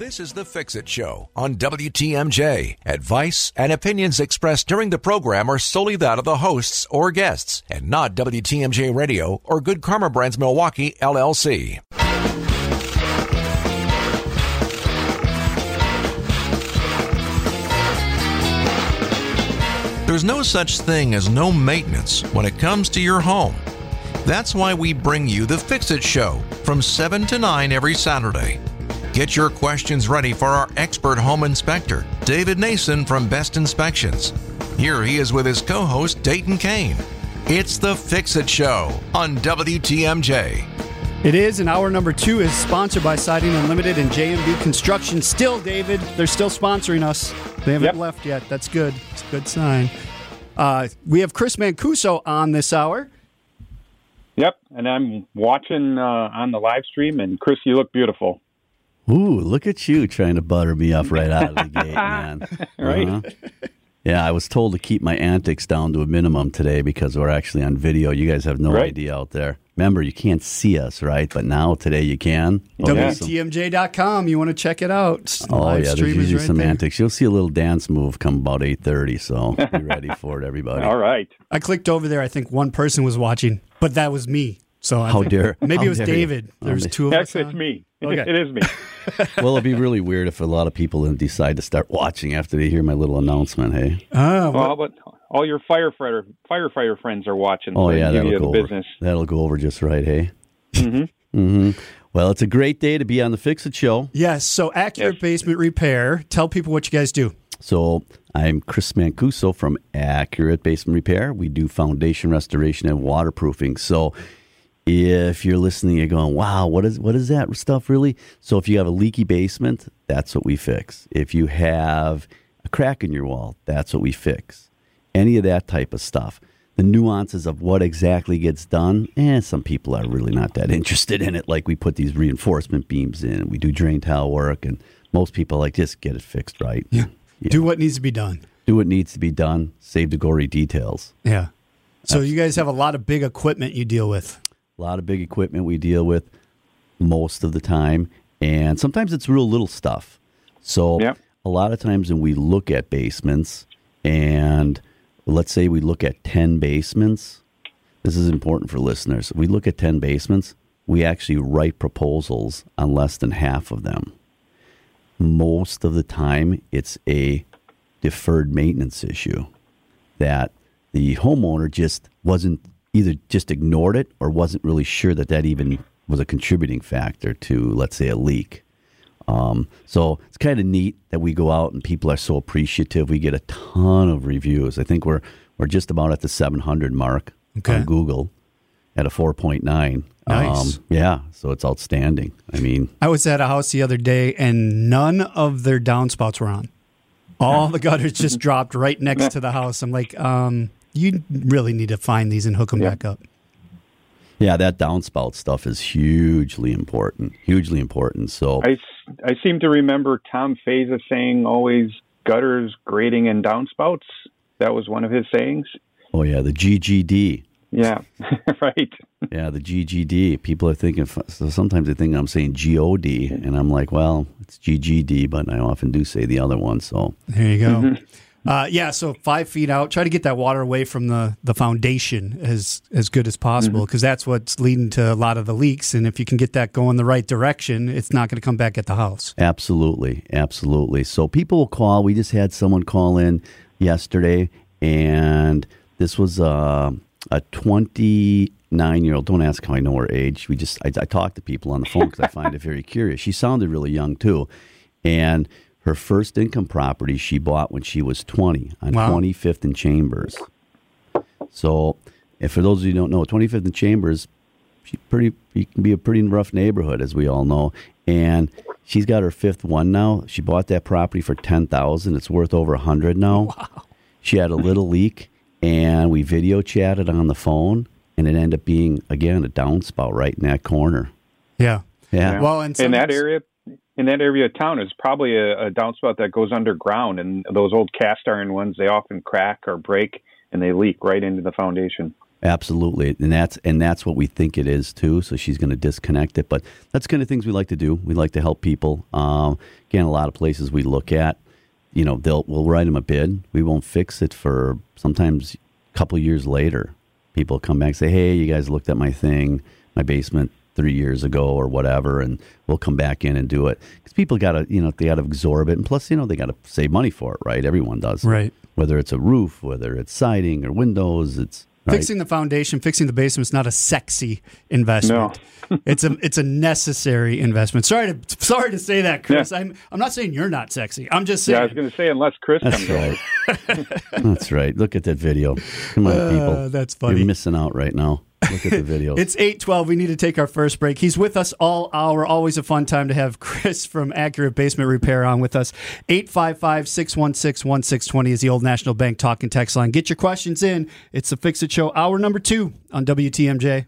This is the Fix It Show on WTMJ. Advice and opinions expressed during the program are solely that of the hosts or guests and not WTMJ Radio or Good Karma Brands Milwaukee, LLC. There's no such thing as no maintenance when it comes to your home. That's why we bring you the Fix It Show from 7 to 9 every Saturday. Get your questions ready for our expert home inspector, David Nason from Best Inspections. Here he is with his co host, Dayton Kane. It's the Fix It Show on WTMJ. It is, and hour number two is sponsored by Siding Unlimited and JMB Construction. Still, David, they're still sponsoring us. They haven't Yep. left yet. That's good. It's a good sign. Uh, we have Chris Mancuso on this hour. Yep, and I'm watching uh, on the live stream, and Chris, you look beautiful. Ooh, look at you trying to butter me up right out of the gate, man. Right. Uh-huh. Yeah, I was told to keep my antics down to a minimum today because we're actually on video. You guys have no Right. idea out there. Remember, you can't see us, right? But now today you can. Oh, there's some- WTMJ.com. You want to check it out. Oh Live yeah, there's usually right some there. antics. You'll see a little dance move come about eight thirty, so be ready for it, everybody. All right. I clicked over there. I think one person was watching, but that was me. So I How dare- maybe how it was dare you. David. There's two of us. It's on. me. Okay. it is me. well, it'd be really weird if a lot of people didn't decide to start watching after they hear my little announcement. Hey, Oh, Well, but all your firefighter firefighter friends are watching. oh yeah, that'll the go over. business. That'll go over just right. Hey. Mm-hmm. mm-hmm. Well, it's a great day to be on the Fix It Show. yes. So accurate Yes. basement repair. Tell people what you guys do. So I'm Chris Mancuso from Accurate Basement Repair. We do foundation restoration and waterproofing. So if you're listening, you're going, "Wow, what is what is that stuff really?" So if you have a leaky basement, that's what we fix. If you have a crack in your wall, that's what we fix. Any of that type of stuff. The nuances of what exactly gets done, and some people are really not that interested in it. Like we put these reinforcement beams in, and we do drain tile work, and most people like just get it fixed right. Yeah. Do what needs to be done. Do what needs to be done. Save the gory details. Yeah. So you guys have a lot of big equipment you deal with. A lot of big equipment we deal with most of the time, and sometimes it's real little stuff. So Yep. a lot of times when we look at basements, and let's say we look at ten basements, this is important for listeners. We look at ten basements. We actually write proposals on less than half of them. Most of the time, it's a deferred maintenance issue that the homeowner just wasn't either just ignored it or wasn't really sure that that even was a contributing factor to, let's say, a leak. Um, so it's kind of neat that we go out and people are so appreciative. We get a ton of reviews. I think we're we're just about at the 700 mark Okay. on Google at a 4.9. Nice. Um, yeah, so it's outstanding. I mean, I was at a house the other day and none of their downspouts were on. All the gutters just dropped right next to the house. I'm like, um, you really need to find these and hook them Yeah. back up. yeah, that downspout stuff is hugely important. Hugely important. So I, I seem to remember Tom Feiza saying always gutters, grading, and downspouts. That was one of his sayings. Oh yeah, the GGD. Yeah, right. Yeah, the GGD. People are thinking. So sometimes they think I'm saying God, and I'm like, well, it's GGD, but I often do say the other one. So There you go. Mm-hmm. Uh, yeah, so five feet out. Try to get that water away from the, the foundation as as good as possible because that's what's leading to a lot of the leaks. And if you can get that going the right direction, it's not going to come back at the house. absolutely, absolutely. So people will call. We just had someone call in yesterday, and this was uh, a 29 year old. Don't ask how I know her age. We just I, I talk to people on the phone because I find it very curious. She sounded really young too, and her first income property she bought when she was 20 on Wow. 25th and Chambers. So, and for those of you who don't know, 25th and Chambers, she pretty it can be a pretty rough neighborhood, as we all know. And she's got her fifth one now. She bought that property for ten thousand. It's worth over a hundred now. Wow. She had a little leak, and we video chatted on the phone, and it ended up being again a downspout right in that corner. Yeah. Yeah. Well, and in that area, in that area of town, is probably a, a downspout that goes underground, and those old cast iron ones they often crack or break, and they leak right into the foundation. Absolutely, and that's and that's what we think it is too. So she's going to disconnect it, but that's kind of things we like to do. We like to help people. Um, again, a lot of places we look at, you know, they'll we'll write them a bid. We won't fix it for sometimes a couple years later. People come back and say, "Hey, you guys looked at my thing, my basement three years ago or whatever," and we'll come back in and do it because people got to you know they got to absorb it, and plus you know they got to save money for it, right? Everyone does, Right. Whether it's a roof, whether it's siding or windows, it's right? Fixing the foundation, fixing the basement is not a sexy investment. No. it's a it's a necessary investment. Sorry to sorry to say that, Chris. Yeah. I'm I'm not saying you're not sexy. I'm just Yeah, I was going to say, unless Chris That's comes right. That's right. Look at that video. Come on, Uh, people. that's funny. You're missing out right now. Look at the video. It's 812. We need to take our first break. He's with us all hour. Always a fun time to have Chris from Accurate Basement Repair on with us. 855 616 1620 is the Old National Bank talking text line. Get your questions in. It's the Fix It Show, hour number two on WTMJ.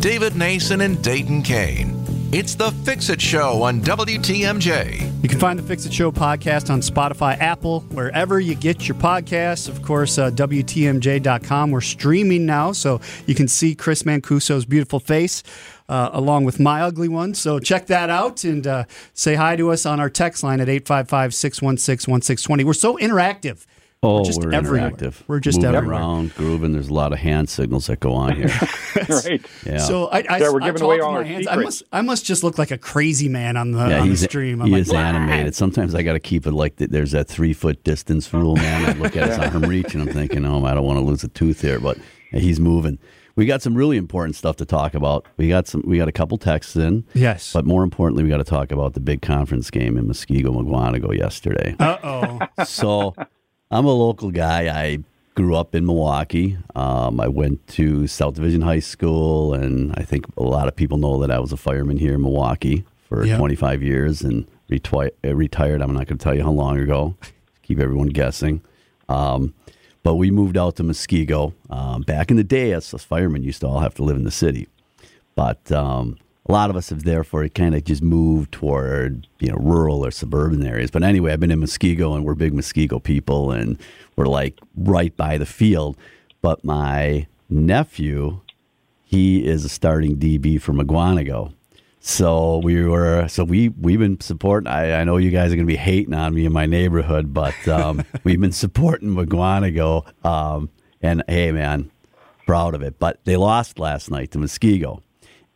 David Nason and Dayton Kane. It's the Fix It Show on WTMJ. You can find the Fix It Show podcast on Spotify, Apple, wherever you get your podcasts. Of course, uh, WTMJ.com. We're streaming now, so you can see Chris Mancuso's beautiful face uh, along with my ugly one. So check that out and uh, say hi to us on our text line at 855 616 1620. We're so interactive. Oh, just we're everywhere. interactive. We're just Moving everywhere. around, grooving. There's a lot of hand signals that go on here. right. Yeah. So I, I, Yeah, we're I giving talk away all our hands. I must, I must just look like a crazy man on the, yeah, on the stream. I'm he like, is animated. Sometimes I got to keep it like th- there's that three foot distance rule, man. I look at it, I'm reaching. I'm thinking, oh, I don't want to lose a tooth here, but he's moving. We got some really important stuff to talk about. We got some. We got a couple texts in. Yes. But more importantly, we got to talk about the big conference game in Muskego, Mukwonago yesterday. Uh oh. so I'm a local guy. I grew up in Milwaukee. Um, I went to South Division High School, and I think a lot of people know that I was a fireman here in Milwaukee for Yeah. 25 years and retwi- uh, retired. I'm not going to tell you how long ago. Keep everyone guessing. Um, but we moved out to Muskego. Um, back in the day, us, us firemen used to all have to live in the city but um, a lot of us have therefore kind of just moved toward you know rural or suburban areas. But anyway, I've been in Muskego, and we're big Muskego people, and we're like right by the field. But my nephew, he is a starting DB for Mukwonago. So we were, so we we've been supporting. I, I know you guys are going to be hating on me in my neighborhood, but um, we've been supporting Mukwonago. Um, and hey, man, proud of it. But they lost last night to Muskego.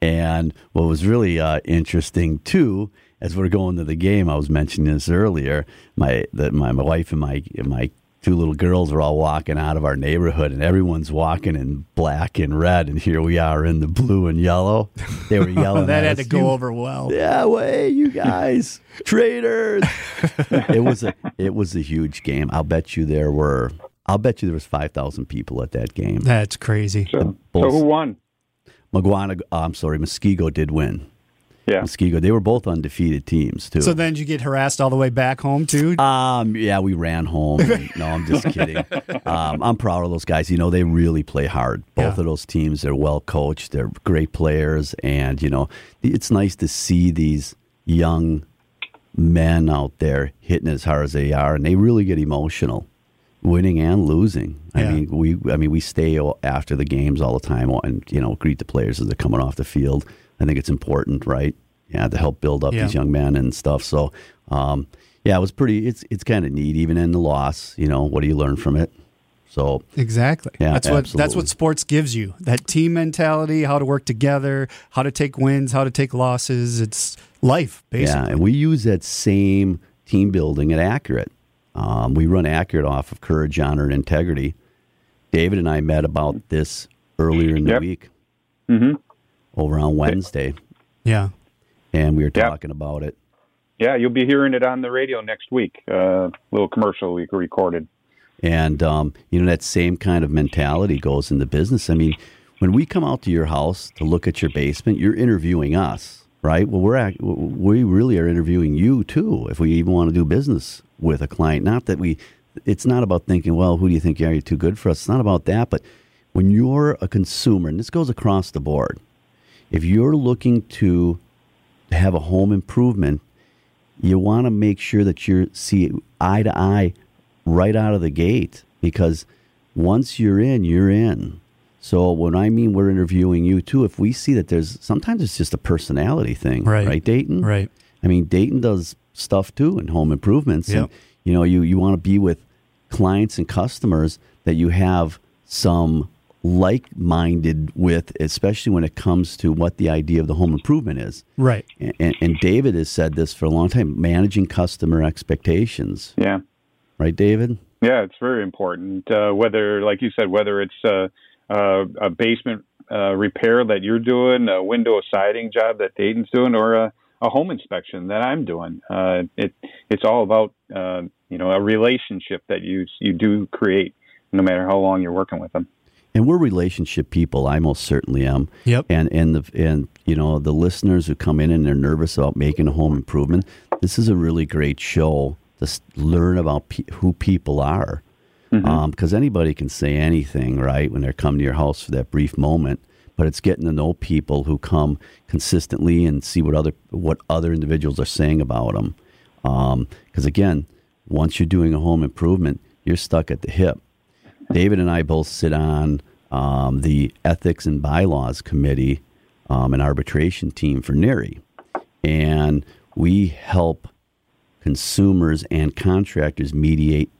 And what was really uh, interesting too, as we're going to the game, I was mentioning this earlier. My that my, my wife and my my two little girls were all walking out of our neighborhood, and everyone's walking in black and red, and here we are in the blue and yellow. They were yelling. that at had to go over well. yeah, way you guys traitors. it was a it was a huge game. I'll bet you there were. I'll bet you there was five thousand people at that game. That's crazy. So, so who won? Maguana, uh, I'm sorry, Muskego did win. Yeah. Muskego, they were both undefeated teams too. So then you get harassed all the way back home too. Um, yeah, we ran home. and- no, I'm just kidding. Um, I'm proud of those guys. You know, they really play hard. Both Yeah. of those teams, they're well coached. They're great players, and you know, it's nice to see these young men out there hitting as hard as they are, and they really get emotional, winning and losing. I Yeah. mean, we, I mean, we stay after the games all the time, and you know, greet the players as they're coming off the field. I think it's important, right? Yeah, to help build up Yeah. these young men and stuff. So, um, yeah, it was pretty. It's it's kind of neat, even in the loss. You know, what do you learn from it? So, Exactly. Yeah, that's what that's what sports gives you. That team mentality, how to work together, how to take wins, how to take losses. It's life, basically. yeah, and we use that same team building at Accurate. Um, we run Accurate off of courage, honor, and integrity. David and I met about this earlier in the Yep. week, hmm over on Wednesday, Yeah. and we were Yep. talking about it. Yeah, you'll be hearing it on the radio next week. Uh, little commercial we recorded. And um, you know that same kind of mentality goes in the business. I mean, when we come out to your house to look at your basement, you're interviewing us, right? Well, we're act- we really are interviewing you too. If we even want to do business with a client, not that we. It's not about thinking, well, who do you think you are? You're too good for us. It's not about that. But when you're a consumer, and this goes across the board, if you're looking to have a home improvement, you want to make sure that you see eye to eye right out of the gate because once you're in, you're in. So when I mean we're interviewing you too, if we see that there's sometimes it's just a personality thing, Right. right, Dayton? Right. I mean, Dayton does stuff too in home improvements. And, you know, you, you want to be with clients and customers that you have some like minded with, especially when it comes to what the idea of the home improvement is. Right. And, and David has said this for a long time managing customer expectations. Yeah. Right, David? Yeah, it's very important. Uh, whether, like you said, whether it's uh, uh, a basement uh, repair that you're doing, a window siding job that Dayton's doing, or a, a home inspection that I'm doing, uh, it it's all about uh, you know a relationship that you you do create, no matter how long you're working with them. And we're relationship people. I most certainly am. Yep. And and the and you know the listeners who come in and they're nervous about making a home improvement. This is a really great show to learn about pe- who people are, because anybody can say anything, right? When they're coming to your house for that brief moment. But it's getting to know people who come consistently and see what other what other individuals are saying about them. Because again, once you're doing a home improvement, you're stuck at the hip. David and I both sit on um, the Ethics and Bylaws Committee um, and arbitration team for NARI. And we help consumers and contractors mediate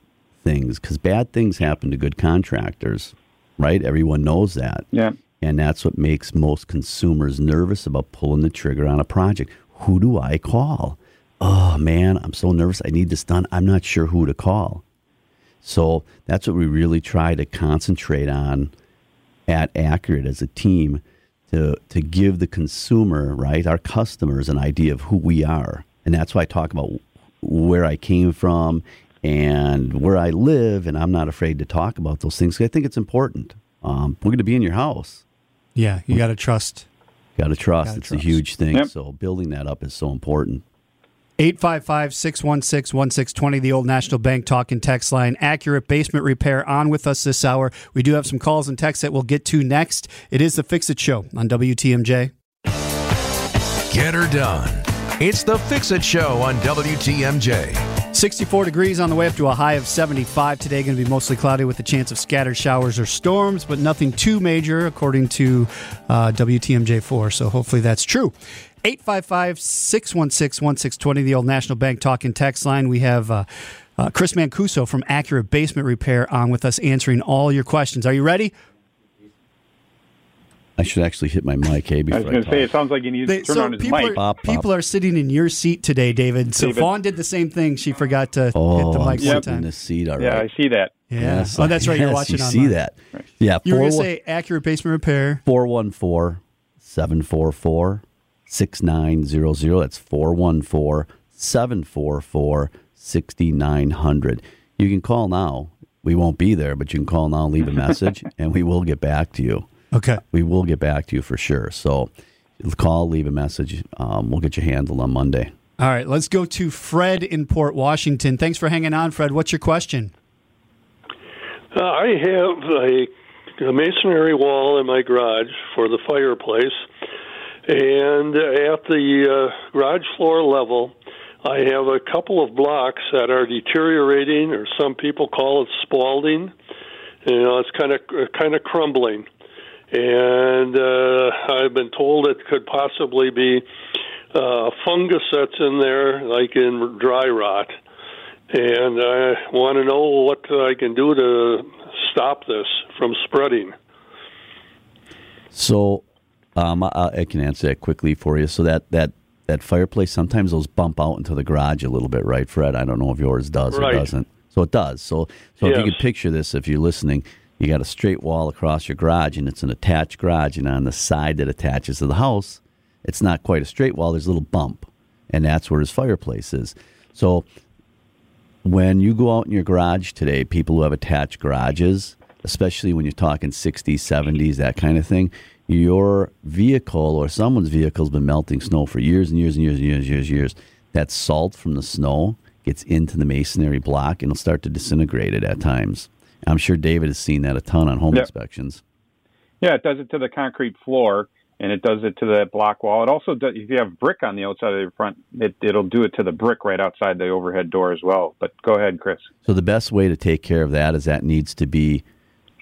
things because bad things happen to good contractors, right? Everyone knows that. Yeah. And that's what makes most consumers nervous about pulling the trigger on a project. Who do I call? Oh man, I'm so nervous. I need this done. I'm not sure who to call. So that's what we really try to concentrate on at Accurate as a team to to give the consumer, right, our customers, an idea of who we are, and that's why I talk about where I came from and where I live, and I'm not afraid to talk about those things. I think it's important. Um, we're going to be in your house. Yeah. You got to trust. Got to trust. It's trust. a huge thing. Yep. So building that up is so important. 855 616 1620, the old National Bank talk and text line. Accurate basement repair on with us this hour. We do have some calls and texts that we'll get to next. It is the Fix It Show on WTMJ. Get her done. It's the Fix It Show on WTMJ. 64 degrees on the way up to a high of 75 today. Going to be mostly cloudy with a chance of scattered showers or storms, but nothing too major according to uh, WTMJ4. So hopefully that's true. 855 616 1620, the old National Bank talking text line. We have uh, uh, Chris Mancuso from Accurate Basement Repair on with us answering all your questions. Are you ready? I should actually hit my mic, hey, I was going to say, it sounds like you need to They- turn so on his people mic. are, Pop, pop. people are sitting in your seat today, David. So David. Fawn did the same thing. She forgot to Oh, hit the mic I'm mic one sitting time. in the seat. All right. Yeah, I see that. Yeah. Yes, oh, that's right. You're yes, watching You online. see that? Yeah. You were going to say accurate basement repair. 414 744 6900. That's 414 744 6900. You can call now. We won't be there, but you can call now, leave a message, and we will get back to you. Okay. We will get back to you for sure. So call, leave a message. Um, we'll get you handled on Monday. All right. Let's go to Fred in Port Washington. Thanks for hanging on, Fred. What's your question? Uh, I have a, a masonry wall in my garage for the fireplace, and at the uh, garage floor level, I have a couple of blocks that are deteriorating, or some people call it spalding. You know, it's kind of kind of crumbling, and uh, I've been told it could possibly be uh, fungus that's in there, like in dry rot and I want to know what I can do to stop this from spreading. So um, I, I can answer that quickly for you. So that, that, that fireplace, sometimes those bump out into the garage a little bit, right, Fred? I don't know if yours does Right. or doesn't. So it does. So, so if you Yes. could picture this, if you're listening, you got a straight wall across your garage, and it's an attached garage, and on the side that attaches to the house, it's not quite a straight wall. There's a little bump, and that's where his fireplace is. So when you go out in your garage today, people who have attached garages, especially when you're talking 60s, 70s, that kind of thing, your vehicle or someone's vehicle has been melting snow for years and years and years and years, and years, and years. That salt from the snow gets into the masonry block and it'll start to disintegrate it at times. I'm sure David has seen that a ton on home Yep. inspections. Yeah, it does it to the concrete floor, and it does it to that block wall. It also does, if you have brick on the outside of your front, it, it'll do it to the brick right outside the overhead door as well. But go ahead, Chris. So the best way to take care of that is that needs to be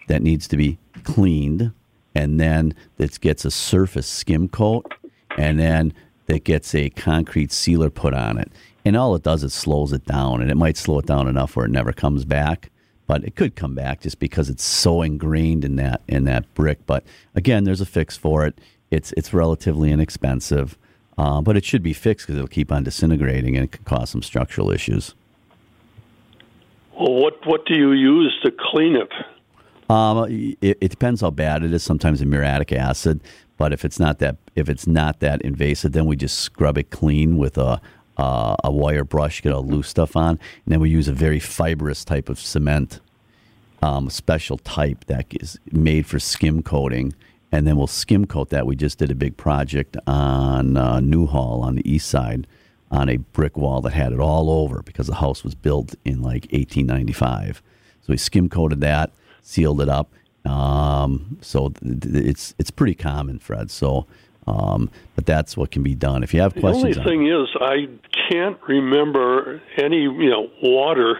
that needs to be cleaned, and then it gets a surface skim coat, and then that gets a concrete sealer put on it. And all it does is slows it down, and it might slow it down enough where it never comes back. But it could come back just because it's so ingrained in that in that brick. But again, there's a fix for it. It's it's relatively inexpensive, uh, but it should be fixed because it'll keep on disintegrating and it could cause some structural issues. Well, what what do you use to clean it? Um, it, it, depends how bad it is. Sometimes a muriatic acid, but if it's not that if it's not that invasive, then we just scrub it clean with a uh, a wire brush, get all loose stuff on, and then we use a very fibrous type of cement, um, a special type that is made for skim coating, and then we'll skim coat that. We just did a big project on uh, Newhall on the east side on a brick wall that had it all over because the house was built in like 1895. So we skim coated that, sealed it up. Um, so th- th- it's it's pretty common, Fred. So, um, but that's what can be done. If you have questions, the only thing is I can't remember any you know water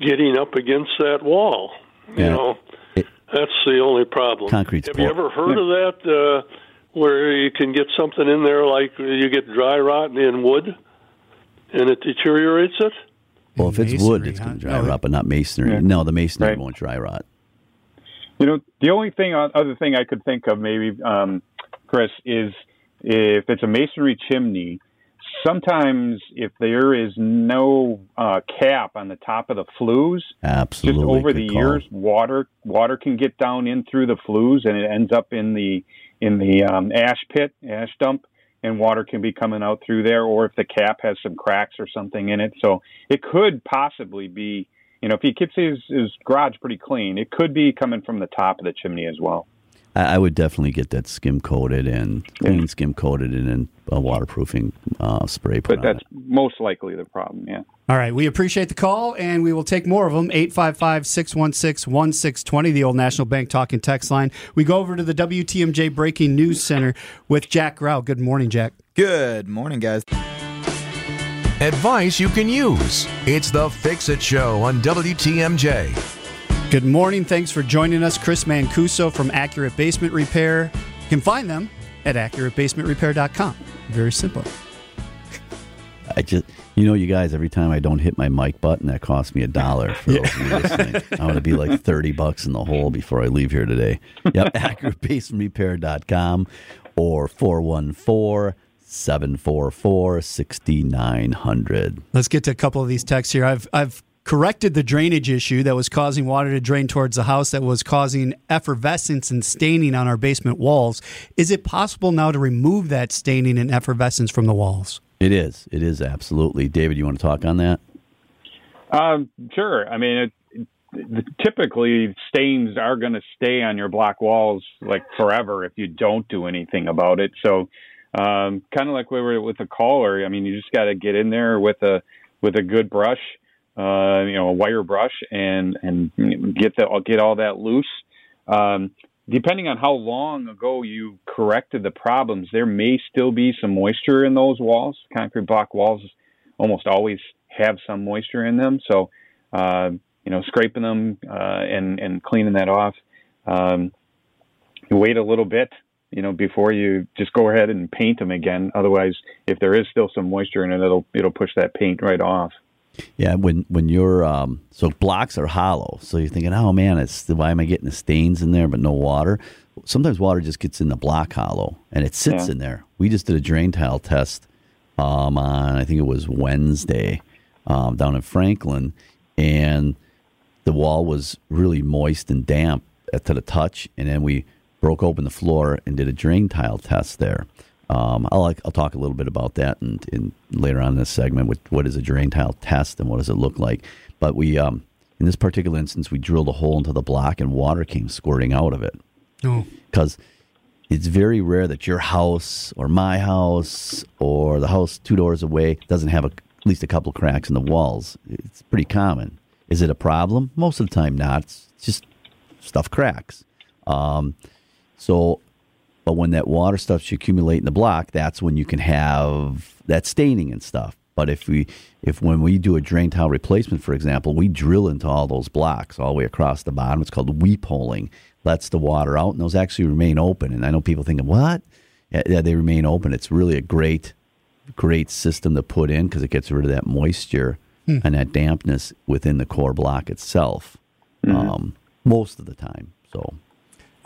getting up against that wall. You Yeah. know, It- that's the only problem. Concrete. Have you ever heard of that? Uh, where you can get something in there like you get dry rot in wood, and it deteriorates it. well, if it's wood, it's going to dry No, rot, but not masonry. Yeah. No, the masonry Right. won't dry rot. You know, the only thing, uh, other thing I could think of, maybe, um, Chris, is if it's a masonry chimney. Sometimes, if there is no uh, cap on the top of the flues, Absolutely. just over good the call. years, water water can get down in through the flues, and it ends up in the in the um, ash pit, ash dump, and water can be coming out through there. Or if the cap has some cracks or something in it, so it could possibly be. You know, if he keeps his, his garage pretty clean, it could be coming from the top of the chimney as well. I, I would definitely get that skim coated and clean skim coated and then a waterproofing uh, spray put But that's it. most likely the problem. Yeah. All right, we appreciate the call, and we will take more of them. 855 616 1620, the old National Bank talking text line. We go over to the WTMJ Breaking News Center with Jack Grau. Good morning, Jack. Good morning, guys. Advice you can use. It's the Fix It Show on WTMJ. Good morning. Thanks for joining us. Chris Mancuso from Accurate Basement Repair. You can find them at accuratebasementrepair.com. Very simple. I just, you know, you guys, every time I don't hit my mic button, that costs me a dollar for those listening. I want to be like 30 bucks in the hole before I leave here today. Yep, accuratebasementrepair.com or 414 744 6900. Let's get to a couple of these texts here. I've I've corrected the drainage issue that was causing water to drain towards the house that was causing effervescence and staining on our basement walls. Is it possible now to remove that staining and effervescence from the walls? It is. It is absolutely. David, you want to talk on that? Um, sure. I mean, it, it, typically stains are going to stay on your block walls like forever if you don't do anything about it. So, um, kind of like we were with the caller. I mean, you just got to get in there with a with a good brush, uh, you know, a wire brush, and and get the get all that loose. Um, depending on how long ago you corrected the problems, there may still be some moisture in those walls. Concrete block walls almost always have some moisture in them. So, uh, you know, scraping them uh, and and cleaning that off. Um, wait a little bit, you know, before you just go ahead and paint them again. Otherwise, if there is still some moisture in it, it'll it'll push that paint right off. Yeah, when when you're um, so blocks are hollow, so you're thinking, oh man, it's why am I getting the stains in there but no water? Sometimes water just gets in the block hollow and it sits Yeah. in there. We just did a drain tile test um, on I think it was Wednesday um, down in Franklin, and the wall was really moist and damp to the touch, and then we broke open the floor and did a drain tile test there. Um, I'll I'll talk a little bit about that in, in later on in this segment with what is a drain tile test and what does it look like. But we um, in this particular instance we drilled a hole into the block and water came squirting out of it Oh, because it's very rare that your house or my house or the house two doors away doesn't have a, at least a couple cracks in the walls. It's pretty common. Is it a problem? Most of the time, not. It's just stuff cracks. Um, so, but when that water starts to accumulate in the block, that's when you can have that staining and stuff. But if we, if when we do a drain tile replacement, for example, we drill into all those blocks all the way across the bottom. It's called weep holing. Lets the water out, and those actually remain open. And I know people thinking, what? Yeah, yeah they remain open. It's really a great, great system to put in because it gets rid of that moisture and that dampness within the core block itself. Um, most of the time. So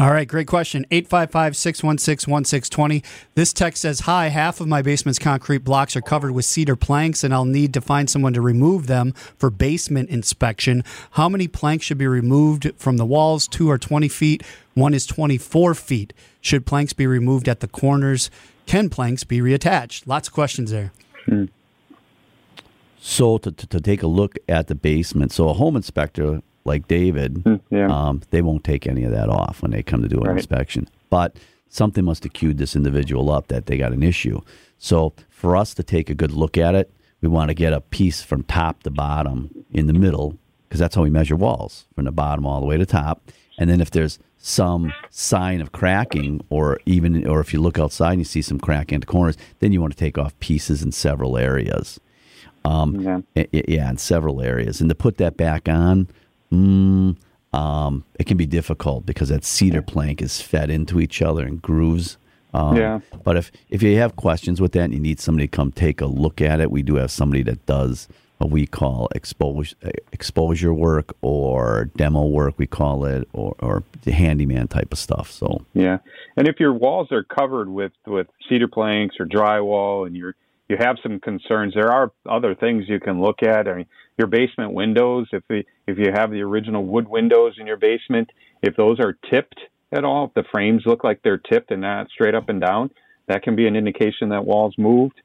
All right, great question. 855 616 1620. This text says Hi, half of my basement's concrete blocks are covered with cedar planks, and I'll need to find someone to remove them for basement inspection. How many planks should be removed from the walls? Two are 20 feet, one is 24 feet. Should planks be removed at the corners? Can planks be reattached? Lots of questions there. Hmm. So to, to, to take a look at the basement, so a home inspector like David, Hmm, yeah. um, they won't take any of that off when they come to do an Right. inspection. But something must have queued this individual up that they got an issue. So for us to take a good look at it, we want to get a piece from top to bottom in the middle because that's how we measure walls from the bottom all the way to top. And then if there's some sign of cracking, or even or if you look outside and you see some cracking at the corners, then you want to take off pieces in several areas. Um, Yeah. Yeah, in several areas. And to put that back on, mm, um, it can be difficult because that cedar plank is fed into each other in grooves. Um, Yeah. But if, if you have questions with that and you need somebody to come take a look at it, we do have somebody that does what we call exposure, exposure work or demo work, we call it, or, or the handyman type of stuff. So, Yeah, and if your walls are covered with with cedar planks or drywall, and you're you have some concerns, there are other things you can look at. I mean, your basement windows, if the, if you have the original wood windows in your basement, if those are tipped at all, if the frames look like they're tipped and not straight up and down, that can be an indication that walls moved.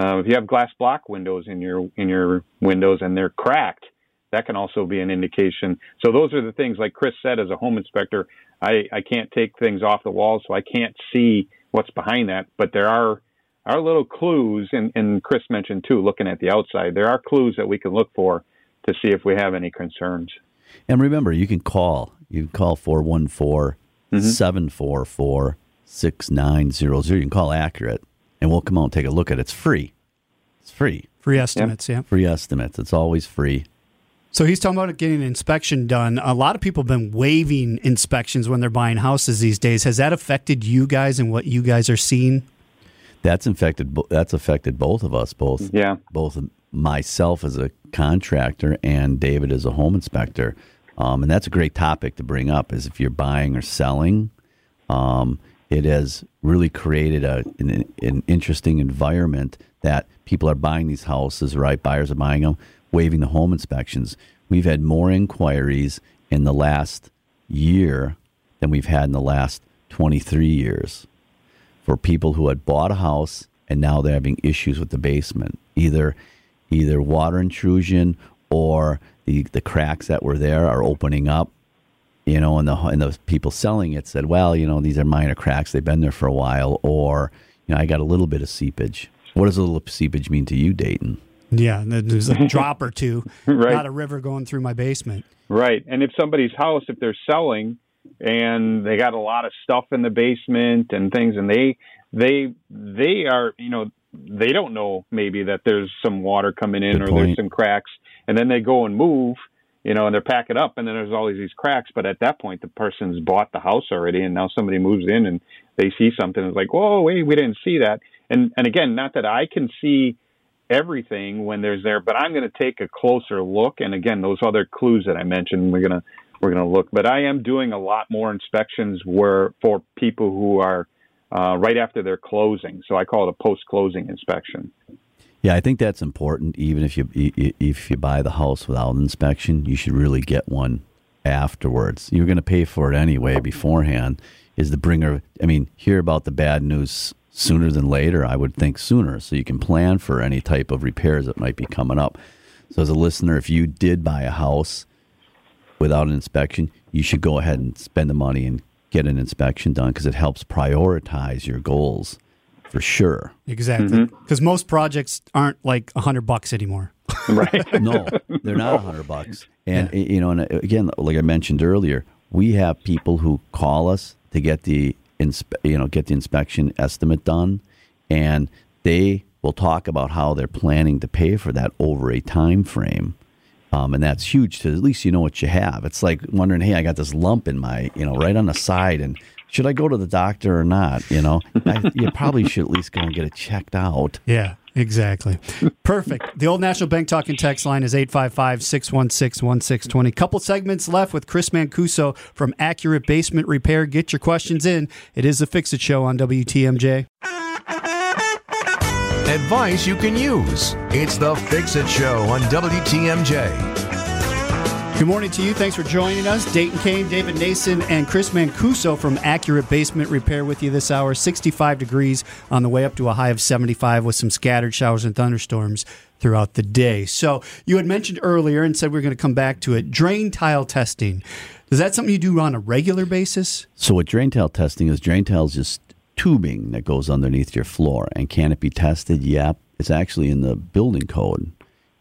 Uh, if you have glass block windows in your in your windows and they're cracked, that can also be an indication. So those are the things, like Chris said, as a home inspector, I, I can't take things off the walls, so I can't see what's behind that. But there are are little clues, and, and Chris mentioned too, looking at the outside, there are clues that we can look for to see if we have any concerns. and remember, you can call. You can call mm-hmm. 414 744 6900. You can call Accurate, and we'll come out and take a look at it. It's free. It's free. Free estimates, yeah. Free estimates. It's always free. So he's talking about getting an inspection done. A lot of people have been waiving inspections when they're buying houses these days. Has that affected you guys and what you guys are seeing? That's infected. That's affected both of us. Both. Yeah. Both myself as a contractor and David as a home inspector. Um, and that's a great topic to bring up. Is if you're buying or selling, um, it has really created a, an, an interesting environment that people are buying these houses, right? Buyers are buying them, waiving the home inspections. We've had more inquiries in the last year than we've had in the last 23 years for people who had bought a house and now they're having issues with the basement, either either water intrusion or the, the cracks that were there are opening up you know, and the and the people selling it said, well, you know, these are minor cracks; they've been there for a while, or you know, I got a little bit of seepage. What does a little seepage mean to you, Dayton? Yeah, and then there's a drop or two, Right. not a river going through my basement. Right. And if somebody's house, if they're selling and they got a lot of stuff in the basement and things, and they they they are you know they don't know maybe that there's some water coming in Good or point. there's some cracks, and then they go and move, you know, and they're packing up, and then there's always these cracks. But at that point, the person's bought the house already, and now somebody moves in and they see something. and It's like, whoa, wait, we didn't see that. And and again, not that I can see everything when there's there, but I'm going to take a closer look. And again, those other clues that I mentioned, we're going to we're going to look. But I am doing a lot more inspections where for people who are uh, right after their closing. So I call it a post closing inspection. Yeah, I think that's important. Even if you if you buy the house without an inspection, you should really get one afterwards. You're going to pay for it anyway beforehand. Is the bringer? I mean, hear about the bad news sooner than later. I would think sooner, so you can plan for any type of repairs that might be coming up. So, as a listener, if you did buy a house without an inspection, you should go ahead and spend the money and get an inspection done because it helps prioritize your goals for sure. Exactly, because most projects aren't like a hundred bucks anymore. Right. no, they're not a hundred bucks. And you know, and uh, again, like I mentioned earlier, we have people who call us to get the inspe- you know get the inspection estimate done, and they will talk about how they're planning to pay for that over a time frame. Um, and that's huge to at least you know what you have. It's like wondering, hey, I got this lump in my, you know, right on the side, and should I go to the doctor or not? You know, I, you probably should at least go and get it checked out. Yeah, exactly. Perfect. The Old National Bank talking text line is 855 616 1620. Couple segments left with Chris Mancuso from Accurate Basement Repair. Get your questions in. It is the Fix It Show on WTMJ. Advice you can use. It's the Fix It Show on WTMJ. Good morning to you. Thanks for joining us. Dayton Kane, David Nason, and Chris Mancuso from Accurate Basement Repair with you this hour. 65 degrees on the way up to a high of 75 with some scattered showers and thunderstorms throughout the day. So, you had mentioned earlier and said we are going to come back to it drain tile testing. Is that something you do on a regular basis? So, what drain tile testing is, drain tile is just tubing that goes underneath your floor. And can it be tested? Yep. It's actually in the building code.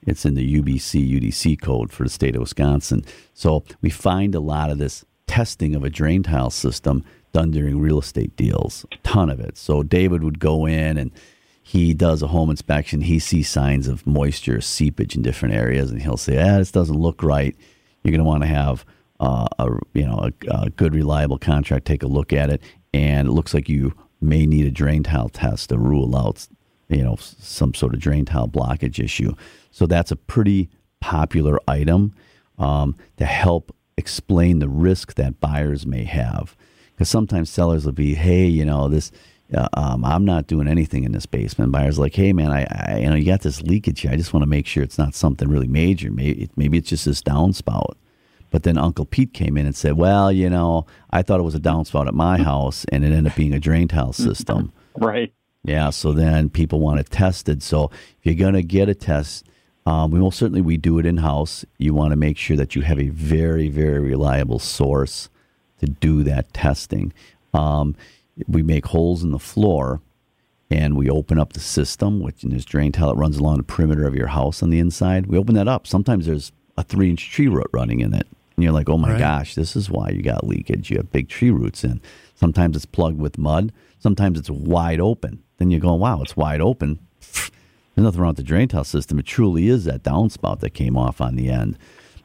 It's in the UBC UDC code for the state of Wisconsin. So we find a lot of this testing of a drain tile system done during real estate deals, a ton of it. So David would go in and he does a home inspection. He sees signs of moisture, seepage in different areas, and he'll say, "Ah, this doesn't look right." You're going to want to have uh, a you know a, a good, reliable contract take a look at it, and it looks like you may need a drain tile test to rule out, you know, some sort of drain tile blockage issue. So that's a pretty popular item um, to help explain the risk that buyers may have. Because sometimes sellers will be, hey, you know, this, uh, um, I'm not doing anything in this basement. Buyers like, hey, man, I, I, you know, you got this leakage here. I just want to make sure it's not something really major. Maybe, maybe it's just this downspout. But then Uncle Pete came in and said, well, you know, I thought it was a downspout at my house, and it ended up being a drain tile system. right. Yeah. So then people want it tested. So if you're going to get a test, um, we will certainly we do it in house. You want to make sure that you have a very very reliable source to do that testing. Um, we make holes in the floor, and we open up the system, which is drain tile that runs along the perimeter of your house on the inside. We open that up. Sometimes there's a three inch tree root running in it, and you're like, oh my right. gosh, this is why you got leakage. You have big tree roots in. Sometimes it's plugged with mud. Sometimes it's wide open. Then you're going, wow, it's wide open there's nothing wrong with the drain tile system. It truly is that downspout that came off on the end.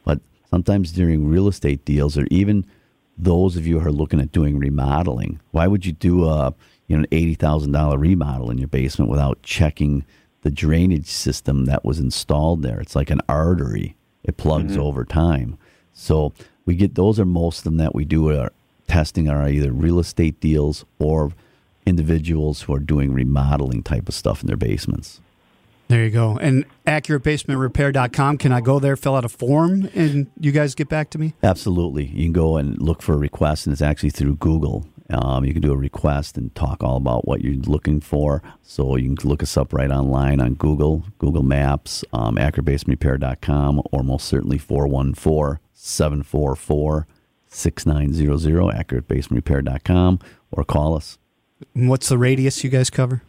But sometimes during real estate deals, or even those of you who are looking at doing remodeling, why would you do a you know an eighty thousand dollar remodel in your basement without checking the drainage system that was installed there? It's like an artery; it plugs mm-hmm. over time. So we get those are most of them that we do are testing are either real estate deals or individuals who are doing remodeling type of stuff in their basements. There you go. And accuratebasementrepair.com. Can I go there, fill out a form, and you guys get back to me? Absolutely. You can go and look for a request, and it's actually through Google. Um, you can do a request and talk all about what you're looking for. So you can look us up right online on Google, Google Maps, um, accuratebasementrepair.com, or most certainly 414 744 6900, accuratebasementrepair.com, or call us. What's the radius you guys cover?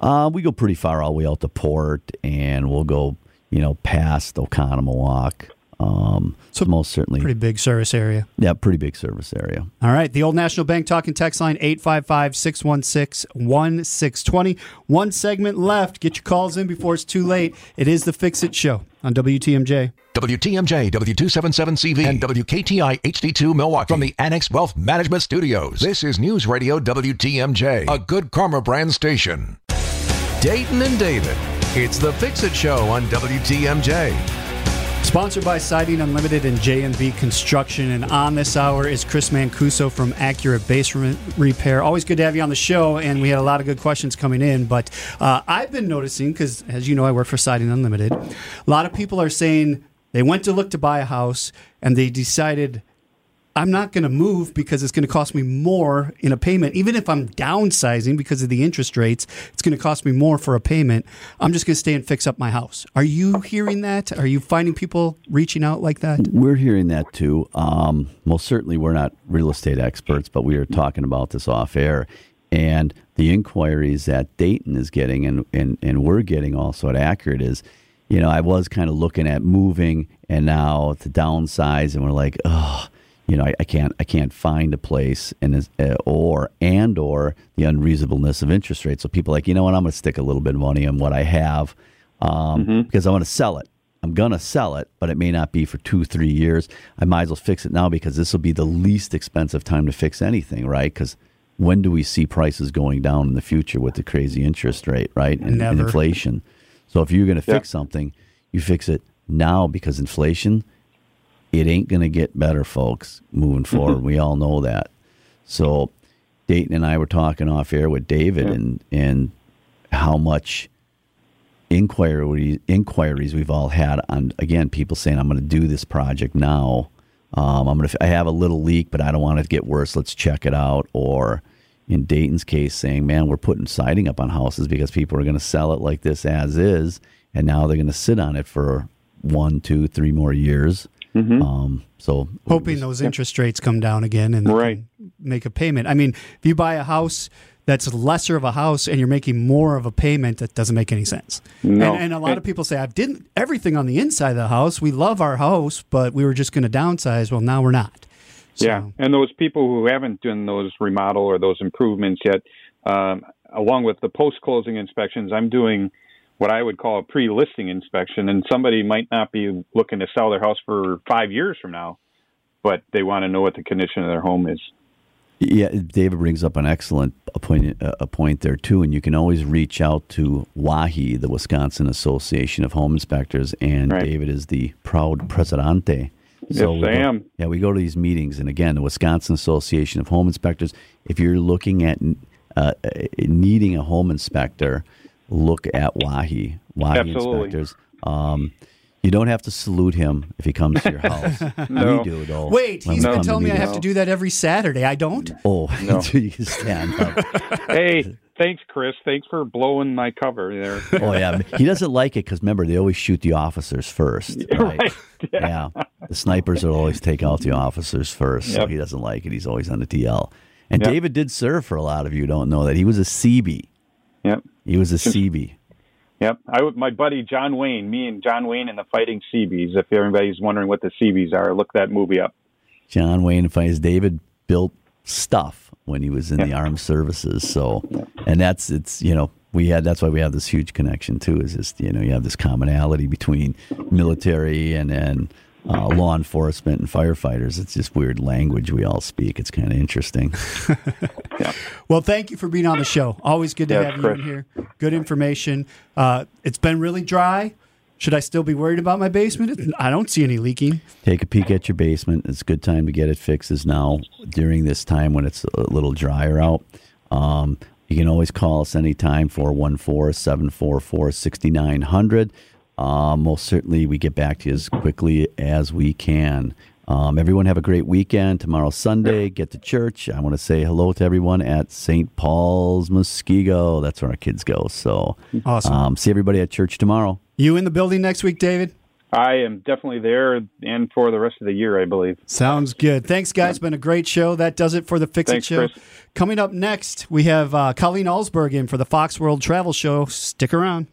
Uh, we go pretty far all the way out to Port, and we'll go, you know, past Oconomowoc. Um, so most certainly pretty big service area. Yeah, pretty big service area. All right, the Old National Bank talking text line 855-616-1620. One segment left. Get your calls in before it's too late. It is the Fix It Show on WTMJ. WTMJ, W277CV, and WKTI HD2 Milwaukee from the Annex Wealth Management Studios. This is News Radio WTMJ, a good karma brand station. Dayton and David. It's the Fix It Show on WTMJ. Sponsored by Siding Unlimited and J&B Construction. And on this hour is Chris Mancuso from Accurate Basement Repair. Always good to have you on the show, and we had a lot of good questions coming in. But uh, I've been noticing, because as you know, I work for Siding Unlimited, a lot of people are saying they went to look to buy a house and they decided – I'm not going to move because it's going to cost me more in a payment. Even if I'm downsizing because of the interest rates, it's going to cost me more for a payment. I'm just going to stay and fix up my house. Are you hearing that? Are you finding people reaching out like that? We're hearing that too. Um, most certainly, we're not real estate experts, but we are talking about this off air. And the inquiries that Dayton is getting and, and, and we're getting also at Accurate is, you know, I was kind of looking at moving and now to downsize, and we're like, oh, you know, I, I can't I can't find a place and uh, or and or the unreasonableness of interest rates. So people are like, you know what, I'm going to stick a little bit of money in what I have um, Mm-hmm. because I want to sell it. I'm going to sell it, but it may not be for two, three years. I might as well fix it now because this will be the least expensive time to fix anything, right? Because when do we see prices going down in the future with the crazy interest rate, right? And, and inflation. So if you're going to Yeah. fix something, you fix it now because inflation, it ain't going to get better, folks, moving forward. we all know that. So Dayton and I were talking off air with David and, and how much inquiry inquiries we've all had on again people saying I'm going to do this project now. Um, I'm to I have a little leak, but I don't want it to get worse. Let's check it out. Or in Dayton's case, saying, "Man, we're putting siding up on houses because people are going to sell it like this as is, and now they're going to sit on it for one, two, three more years." Um, so hoping those interest rates come down again and Right. make a payment. I mean, if you buy a house that's lesser of a house and you're making more of a payment, that doesn't make any sense. No. And, and a lot of people say, I didn't everything on the inside of the house. We love our house, but we were just going to downsize. Well, now we're not. So- Yeah, and those people who haven't done those remodel or those improvements yet, um, along with the post closing inspections, I'm doing what I would call a pre listing inspection. And somebody might not be looking to sell their house for five years from now, but they want to know what the condition of their home is. Yeah, David brings up an excellent point, a point there too, and you can always reach out to WAHI, the Wisconsin Association of Home Inspectors, and Right. David is the proud presidente. Yes, we I go- am. Yeah, we go to these meetings, and again, the Wisconsin Association of Home Inspectors. If you're looking at uh, needing a home inspector, look at WAHI, WAHI Absolutely. inspectors. Um, you don't have to salute him if he comes to your house. No. We do, though. Wait, he's been telling me I have to do that every Saturday. I don't. Oh, No. you stand up. hey, thanks, Chris. Thanks for blowing my cover there. Oh yeah, he doesn't like it because remember they always shoot the officers first. Right? Right. Yeah. the snipers will always take out the officers first, so he doesn't like it. He's always on the TL. And Yep. David did serve for a lot of you don't know that he was a Seabee. Yep. He was a Seabee. Yep. I, would- my buddy John Wayne, me and John Wayne and the Fighting Seabees. If anybody's wondering what the Seabees are, look that movie up. John Wayne finds David built stuff when he was in the armed services. So, and that's it's you know we had that's why we have this huge connection too. Is just you know you have this commonality between military and and uh, law enforcement and firefighters. It's just weird language we all speak. It's kind of interesting. Well, thank you for being on the show. Always good to Yes, have you in here. Good information. Uh, it's been really dry. Should I still be worried about my basement? I don't see any leaking. Take a peek at your basement. It's a good time to get it fixed. Is now during this time when it's a little drier out. Um, you can always call us anytime 414 744 6900. Um, most certainly, we get back to you as quickly as we can. Um, everyone have a great weekend. Tomorrow, Sunday, get to church. I want to say hello to everyone at St. Paul's Muskego. That's where our kids go. So, Awesome. um, see everybody at church tomorrow. You in the building next week, David? I am definitely there and for the rest of the year, I believe. Sounds good. Thanks, guys. Been a great show. That does it for the Fix It Show. Chris. Coming up next, we have uh, Colleen Allsberg in for the Fox World Travel Show. Stick around.